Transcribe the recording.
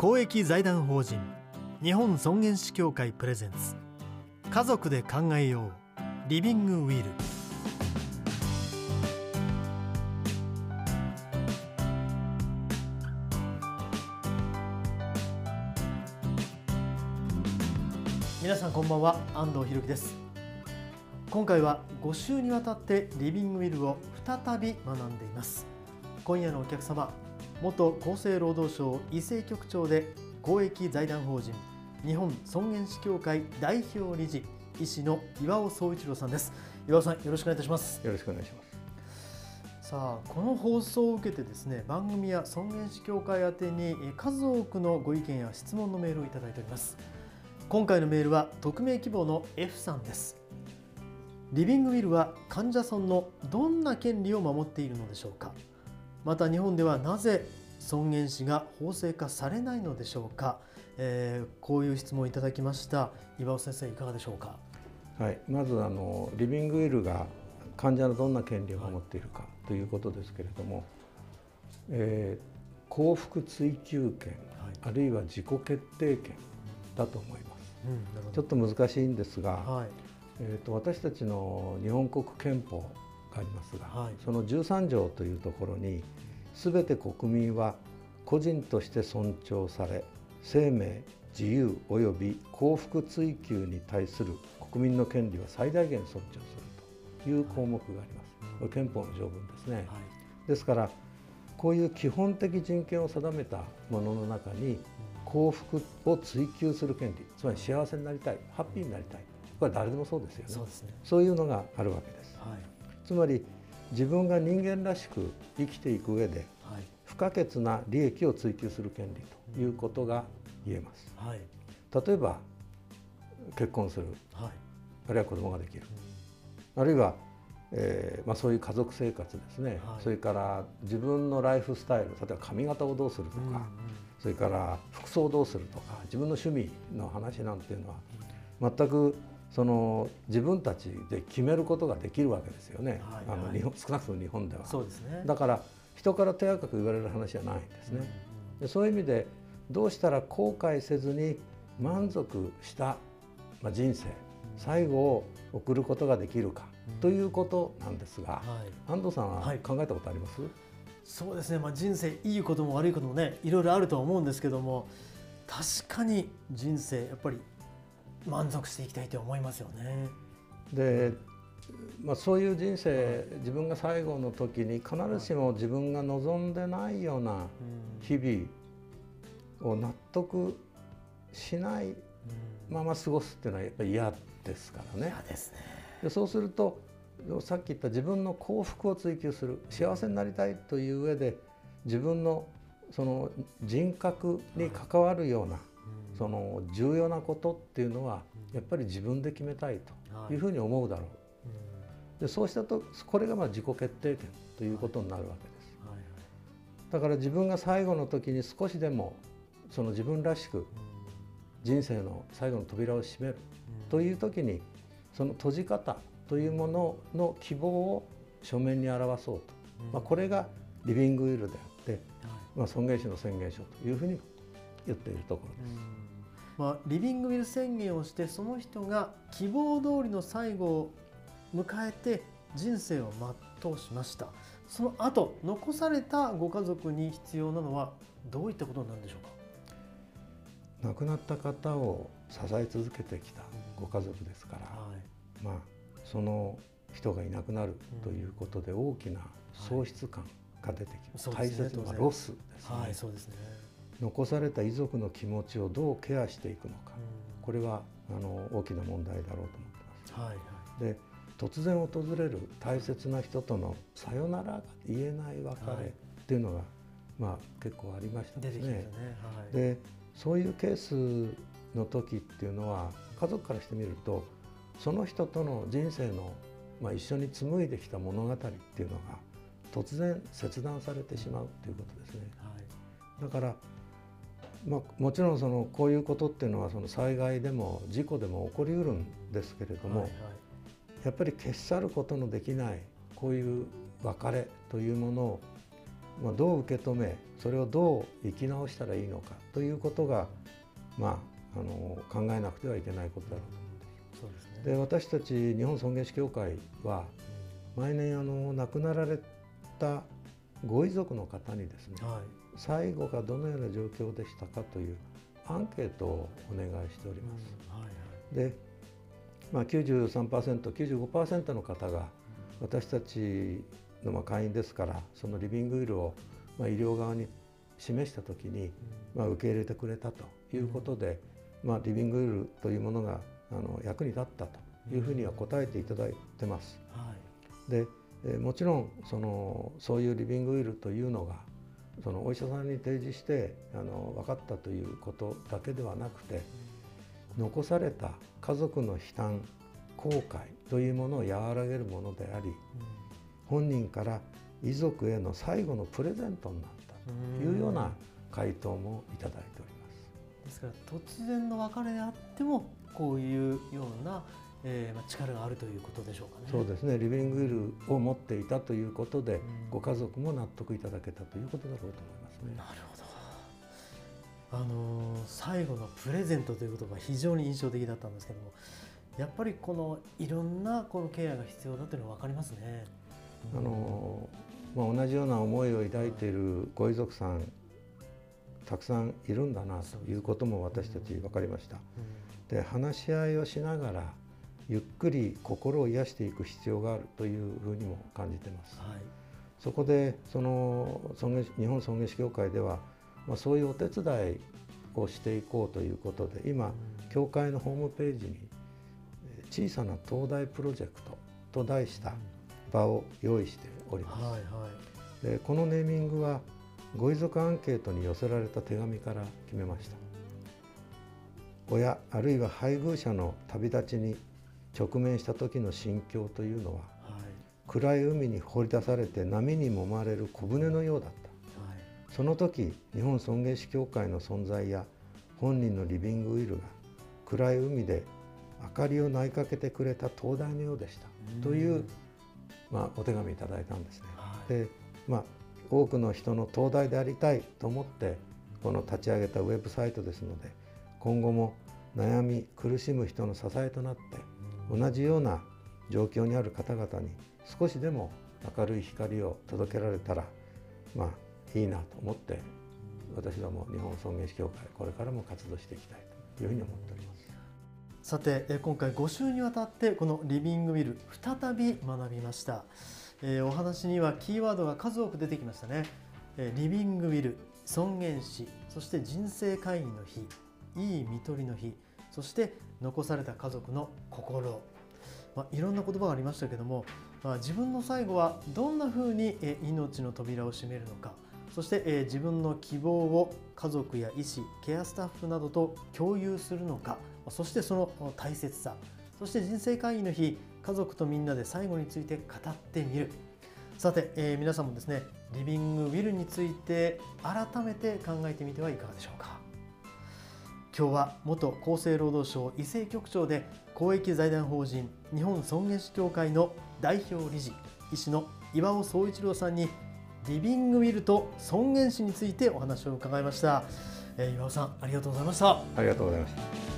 公益財団法人日本尊厳死協会プレゼンツ。家族で考えようリビングウィル。皆さんこんばんは安藤博樹です。今回は5週にわたってリビングウィルを再び学んでいます。今夜のお客様元厚生労働省医政局長で公益財団法人日本尊厳死協会代表理事医師の岩尾総一郎さんです。岩尾さんよろしくお願いいたします。よろしくお願いします。さあこの放送を受けてですね番組や尊厳死協会宛てに数多くのご意見や質問のメールをいただいております。今回のメールは匿名希望の F さんです。リビングウィルは患者さんのどんな権利を守っているのでしょうかまた日本ではなぜ尊厳死が法制化されないのでしょうか、えー、こういう質問をいただきました。岩尾先生いかがでしょうか？はい。まずあのリビングウィルが患者のどんな権利を守っているかということですけれども、はい、えー、幸福追求権、はい、あるいは自己決定権だと思います、うん、ちょっと難しいんですが、はい、えーと私たちの日本国憲法がありますが、はい、その13条というところに全て国民は個人として尊重され生命自由及び幸福追求に対する国民の権利は最大限尊重するという項目があります。これ憲法の条文ですね。はい、ですからこういう基本的人権を定めたものの中に幸福を追求する権利つまり幸せになりたいハッピーになりたいこれは誰でもそうですよねねそういうのがあるわけです。はいつまり自分が人間らしく生きていく上で不可欠な利益を追求する権利ということが言えます。はい、例えば結婚する、はい、あるいは子供ができる、あるいは、えーまあ、そういう家族生活ですね、はい、それから自分のライフスタイル例えば髪型をどうするとか、うんうん、それから服装をどうするとか自分の趣味の話なんていうのは全くその自分たちで決めることができるわけですよね、はいはい、あの日本少なくとも日本では。そうです、ね、だから人から手垢く言われる話じゃないんですね、でそういう意味でどうしたら後悔せずに満足した、まあ、人生最後を送ることができるか、ということなんですが、はい、安藤さんは考えたことあります、はい、そうですね、まあ、人生いいことも悪いこともねいろいろあるとは思うんですけども確かに人生やっぱり満足していきたいと思いますよね。でまあ、そういう人生自分が最後の時に必ずしも自分が望んでないような日々を納得しないまま過ごすっていうのはやっぱり嫌ですからね。ですねでそうするとさっき言った自分の幸福を追求する幸せになりたいという上で自分のその人格に関わるようなその重要なことっていうのはやっぱり自分で決めたいとい。うふうに思うだろう。でそうしたとこれがまあ自己決定権ということになるわけです。だから自分が最後の時に少しでもその自分らしく人生の最後の扉を閉めるという時にその閉じ方というものの希望を書面に表そうと、まあ、これがリビングウィルであって、まあ、尊厳死の宣言書というふうに言っているところです。まあ、リビングウィル宣言をしてその人が希望通りの最後を迎えて人生を全うしました。その後残されたご家族に必要なのはどういったことなんでしょうか？亡くなった方を支え続けてきたご家族ですから、はい、まあ、その人がいなくなるということで大きな喪失感が出てきます、はい、大切なロスですね。はい、そうですね残された遺族の気持ちをどうケアしていくのか、これはあの大きな問題だろうと思ってます。はいはい、で突然訪れる大切な人とのさよならが言えない別れっていうのが、はい、まあ、結構ありましたですね。で、ね。はい、そういうケースの時っていうのは家族からしてみるとその人との人生の、まあ、一緒に紡いできた物語っていうのが突然切断されてしまうということですね。はい、だからまあ、もちろんそのこういうことっていうのはその災害でも事故でも起こりうるんですけれども、はいはい、やっぱり消し去ることのできないこういう別れというものをまあ、どう受け止めそれをどう生き直したらいいのかということが、まあ、あの考えなくてはいけないことだろうと。そうですね、で私たち日本尊厳死協会は毎年あの亡くなられたご遺族の方にですね、はい、最後がどのような状況でしたかというアンケートをお願いしております。うんはいはい、で、まあ93%、95%の方が私たちのまあ会員ですからそのリビングウィルをまあ医療側に示した時にまあ受け入れてくれたということで、まあ、リビングウィルというものがあの役に立ったというふうには答えていただいてます。はい、でえもちろんそのそういうリビングウィルというのがそのお医者さんに提示してあの分かったということだけではなくて残された家族の悲嘆後悔というものを和らげるものであり、本人から遺族への最後のプレゼントになったというような回答もいただいております。ですから突然の別れであってもこういうようなえー、まあ、力があるということでしょうかね。そうですね。リビングウィルを持っていたということで、うん、ご家族も納得いただけたということだろうと思いますね。なるほど。あのー、最後のプレゼントという言葉非常に印象的だったんですけども、やっぱりこのいろんなこのケアが必要だというのは分かりますね。うん、あのー、まあ同じような思いを抱いているご遺族さん、たくさんいるんだなということも私たち分かりました。で話し合いをしながらゆっくり心を癒していく必要があるというふうにも感じてます。はい、そこでその日本尊厳死協会では、まあ、そういうお手伝いをしていこうということで今、協会のホームページに「小さな東大プロジェクト」と題した場を用意しております。はいはい、でこのネーミングはご遺族アンケートに寄せられた手紙から決めました。親あるいは配偶者の旅立ちに直面した時の心境というのは、はい、暗い海に放り出されて波に揉まれる小舟のようだった、はい、その時日本尊厳死協会の存在や本人のリビングウィルが暗い海で明かりを投げかけてくれた灯台のようでした。という、まあ、お手紙いただいたんですね。はい、でまあ多くの人の灯台でありたいと思ってこの立ち上げたウェブサイトですので今後も悩み苦しむ人の支えとなって同じような状況にある方々に少しでも明るい光を届けられたらまあいいなと思って私はも日本尊厳死協会これからも活動していきたいというふうに思っております。さて今回5週にわたってこのリビングウィル再び学びました、えー、お話にはキーワードが数多く出てきましたね、えー、リビングウィル尊厳死そして人生会議の日いい看取りの日。そして残された家族の心、まあ、いろんな言葉がありましたけども、まあ、自分の最後はどんなふうに命の扉を閉めるのか。そして、自分の希望を家族や医師ケアスタッフなどと共有するのか。そしてその大切さ。そして人生会議の日家族とみんなで最後について語ってみる。さて、えー、皆さんもですねリビングウィルについて改めて考えてみてはいかがでしょうか。今日は元厚生労働省医政局長で公益財団法人日本尊厳死協会の代表理事医師の岩尾総一郎さんにリビングウィルと尊厳死についてお話を伺いました、えー、岩尾さんありがとうございました。ありがとうございました。